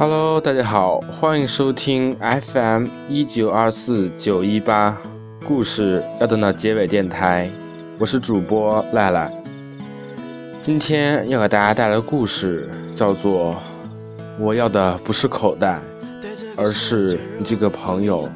Hello，大家好，欢迎收听 FM 一九二四九一八故事要等到结尾电台，我是主播赖赖。今天要给大家带来的故事叫做《我要的不是口袋，而是你这个朋友》。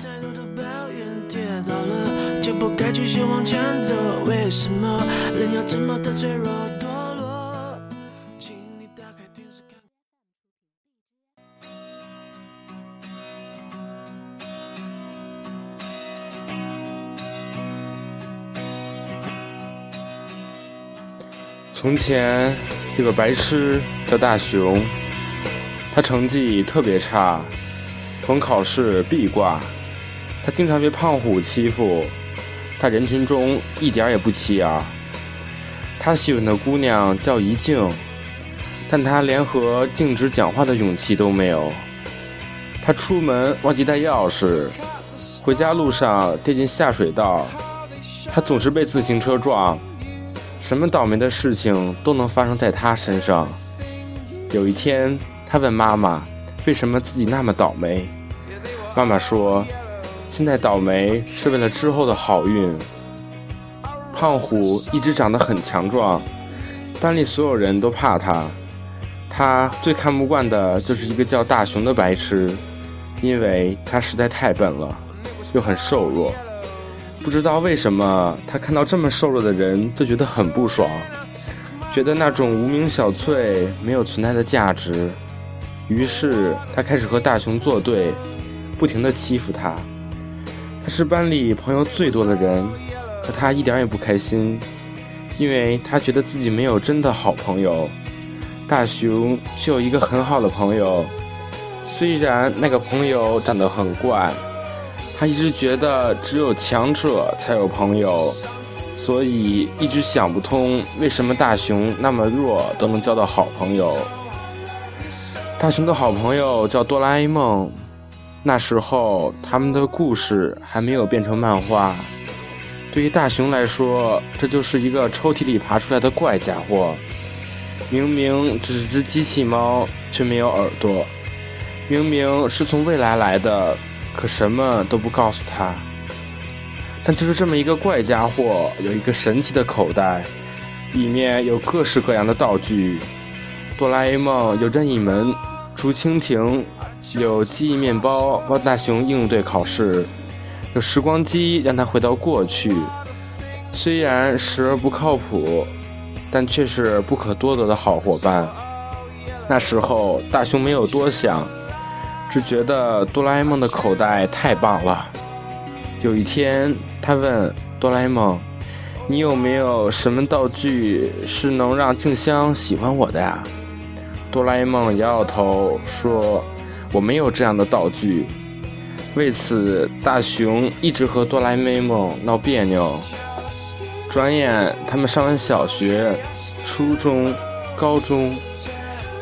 从前有个白痴叫大熊，他成绩特别差，逢考试必挂。他经常被胖虎欺负，在人群中一点也不起眼。他喜欢的姑娘叫怡静，但他连和静止讲话的勇气都没有。他出门忘记带钥匙，回家路上跌进下水道，他总是被自行车撞。什么倒霉的事情都能发生在他身上。有一天，他问妈妈：“为什么自己那么倒霉？”妈妈说：“现在倒霉是为了之后的好运。”胖虎一直长得很强壮，班里所有人都怕他。他最看不惯的就是一个叫大熊的白痴，因为他实在太笨了，又很瘦弱。不知道为什么，他看到这么瘦弱的人就觉得很不爽，觉得那种无名小翠没有存在的价值。于是他开始和大熊作对，不停的欺负他。他是班里朋友最多的人，可他一点也不开心，因为他觉得自己没有真的好朋友。大熊却有一个很好的朋友，虽然那个朋友长得很怪。他一直觉得只有强者才有朋友，所以一直想不通为什么大熊那么弱都能交到好朋友。大熊的好朋友叫哆啦 A 梦，那时候他们的故事还没有变成漫画。对于大熊来说，这就是一个抽屉里爬出来的怪家伙。明明只是只机器猫，却没有耳朵；明明是从未来来的。可什么都不告诉他，但就是这么一个怪家伙，有一个神奇的口袋，里面有各式各样的道具。哆啦 A 梦有任意门，竹蜻蜓有记忆面包帮大雄应对考试，有时光机让他回到过去。虽然时而不靠谱，但却是不可多得的好伙伴。那时候大雄没有多想。只觉得哆啦 A 梦的口袋太棒了。有一天，他问哆啦 A 梦：“你有没有什么道具是能让静香喜欢我的呀？”哆啦 A 梦摇摇头说：“我没有这样的道具。”为此，大雄一直和哆啦 A 梦闹别扭。转眼，他们上完小学、初中、高中，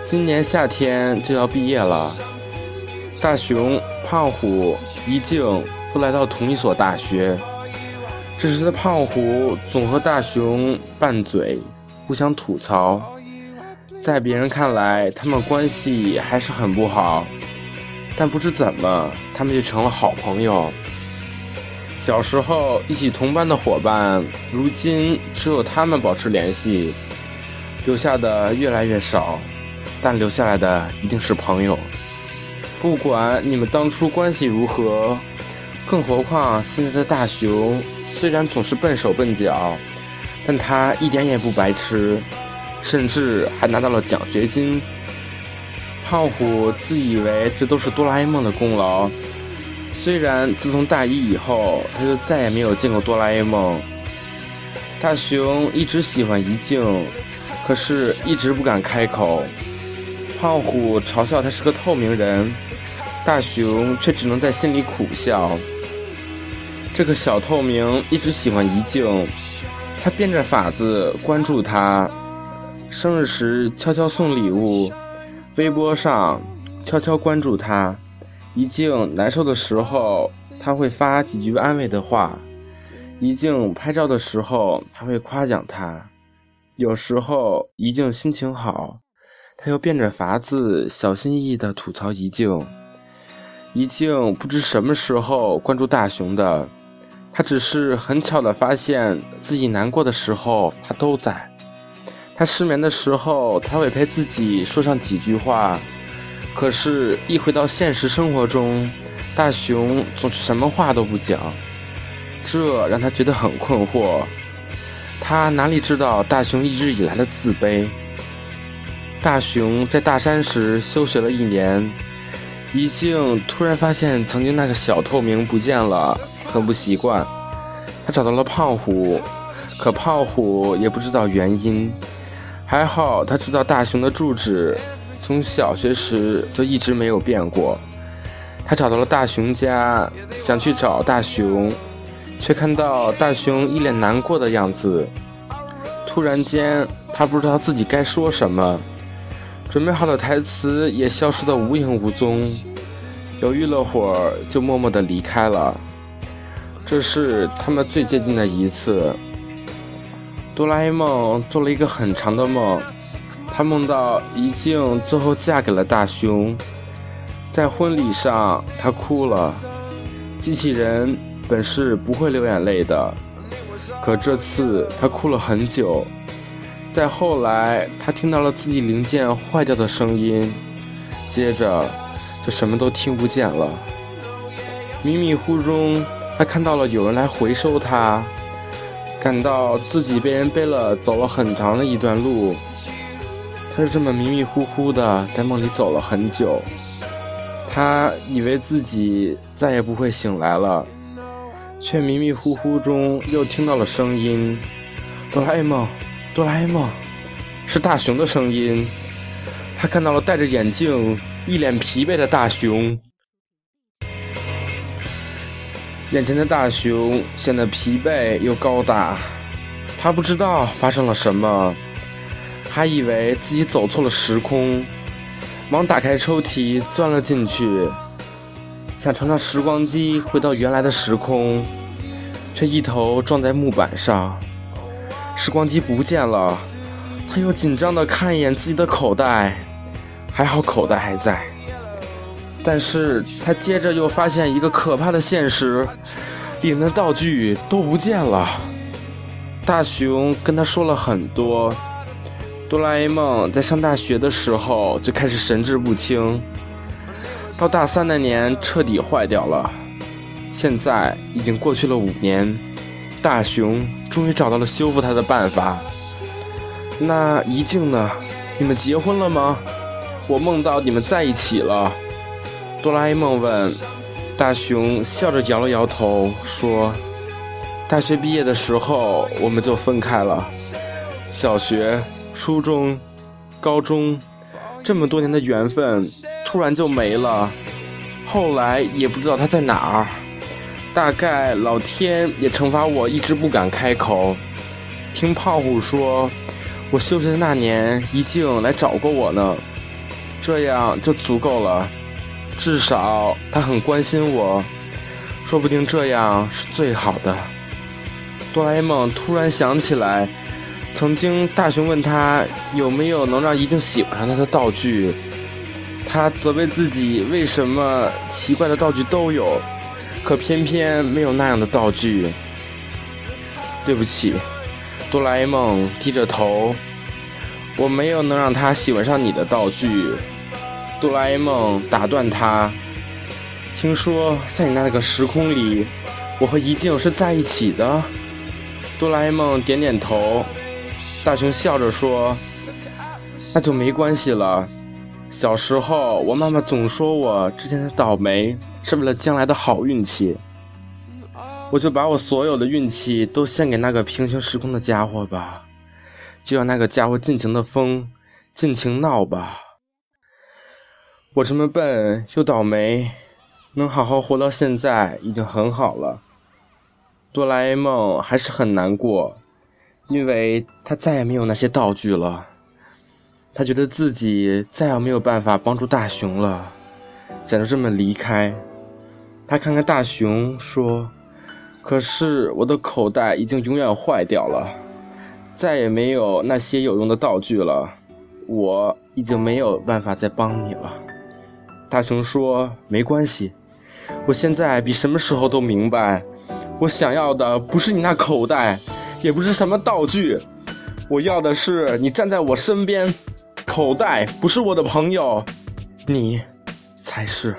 今年夏天就要毕业了。大熊、胖虎、一静都来到同一所大学。这时的胖虎总和大熊拌嘴，互相吐槽。在别人看来，他们关系还是很不好，但不知怎么，他们就成了好朋友。小时候一起同班的伙伴，如今只有他们保持联系，留下的越来越少，但留下来的一定是朋友。不管你们当初关系如何，更何况现在的大熊，虽然总是笨手笨脚，但他一点也不白痴，甚至还拿到了奖学金。胖虎自以为这都是哆啦 A 梦的功劳，虽然自从大一以后，他就再也没有见过哆啦 A 梦。大熊一直喜欢怡静，可是一直不敢开口。胖虎嘲笑他是个透明人。大熊却只能在心里苦笑。这个小透明一直喜欢怡静，他变着法子关注她，生日时悄悄送礼物，微博上悄悄关注她。怡静难受的时候，他会发几句安慰的话；怡静拍照的时候，他会夸奖她。有时候怡静心情好，他又变着法子小心翼翼地吐槽怡静。一静不知什么时候关注大雄的，他只是很巧地发现自己难过的时候他都在，他失眠的时候他会陪自己说上几句话。可是，一回到现实生活中，大雄总是什么话都不讲，这让他觉得很困惑。他哪里知道大雄一直以来的自卑？大雄在大山时休学了一年，怡静突然发现曾经那个小透明不见了，很不习惯。他找到了胖虎，可胖虎也不知道原因。还好他知道大雄的住址。从小学时就一直没有变过。他找到了大雄家，想去找大雄，却看到大雄一脸难过的样子。突然间，他不知道自己该说什么，准备好的台词也消失得无影无踪。犹豫了会儿，就默默地离开了。这是他们最接近的一次。哆啦 A 梦做了一个很长的梦。他梦到怡静最后嫁给了大雄，在婚礼上他哭了。机器人本是不会流眼泪的，可这次他哭了很久。再后来，他听到了自己零件坏掉的声音，接着就什么都听不见了。迷迷糊中，他看到了有人来回收他，感到自己被人背了走了很长的一段路。他是这么迷迷糊糊的在梦里走了很久，他以为自己再也不会醒来了，却迷迷糊糊中又听到了声音：“哆啦 A 梦，哆啦 A 梦，是大雄的声音。”他看到了戴着眼镜、一脸疲惫的大雄，眼前的大雄显得疲惫又高大，他不知道发生了什么。还以为自己走错了时空，忙打开抽屉钻了进去，想乘上时光机回到原来的时空，却一头撞在木板上，时光机不见了。他又紧张地看一眼自己的口袋，还好口袋还在，但是他接着又发现一个可怕的现实，里面的道具都不见了。大雄跟他说了很多。哆啦 A 梦在上大学的时候就开始神志不清，到大三那年彻底坏掉了。现在已经过去了五年，大雄终于找到了修复他的办法。那怡静呢？你们结婚了吗？我梦到你们在一起了。哆啦 A 梦问。大雄笑着摇了摇头，说：“大学毕业的时候我们就分开了。小学。”初中、高中，这么多年的缘分突然就没了。后来也不知道他在哪儿，大概老天也惩罚我一直不敢开口。听胖虎说，我休学的那年，怡静来找过我呢，这样就足够了。至少他很关心我，说不定这样是最好的。哆啦 A 梦突然想起来。曾经，大雄问他有没有能让怡静喜欢上他的道具，他责备自己为什么奇怪的道具都有，可偏偏没有那样的道具。对不起，哆啦 A 梦低着头，我没有能让他喜欢上你的道具。哆啦 A 梦打断他，听说在你那个时空里，我和怡静是在一起的。哆啦 A 梦点点头。大雄笑着说：“那就没关系了。小时候，我妈妈总说我之前的倒霉是为了将来的好运气，我就把我所有的运气都献给那个平行时空的家伙吧，就让那个家伙尽情的疯，尽情闹吧。我这么笨又倒霉，能好好活到现在已经很好了。”哆啦 A 梦还是很难过。因为他再也没有那些道具了，他觉得自己再也没有办法帮助大雄了，想就这么离开。他看看大熊说：“可是我的口袋已经永远坏掉了，再也没有那些有用的道具了。”我已经没有办法再帮你了。大熊说：“没关系，我现在比什么时候都明白，我想要的不是你那口袋，也不是什么道具，我要的是你站在我身边。口袋不是我的朋友，你才是。”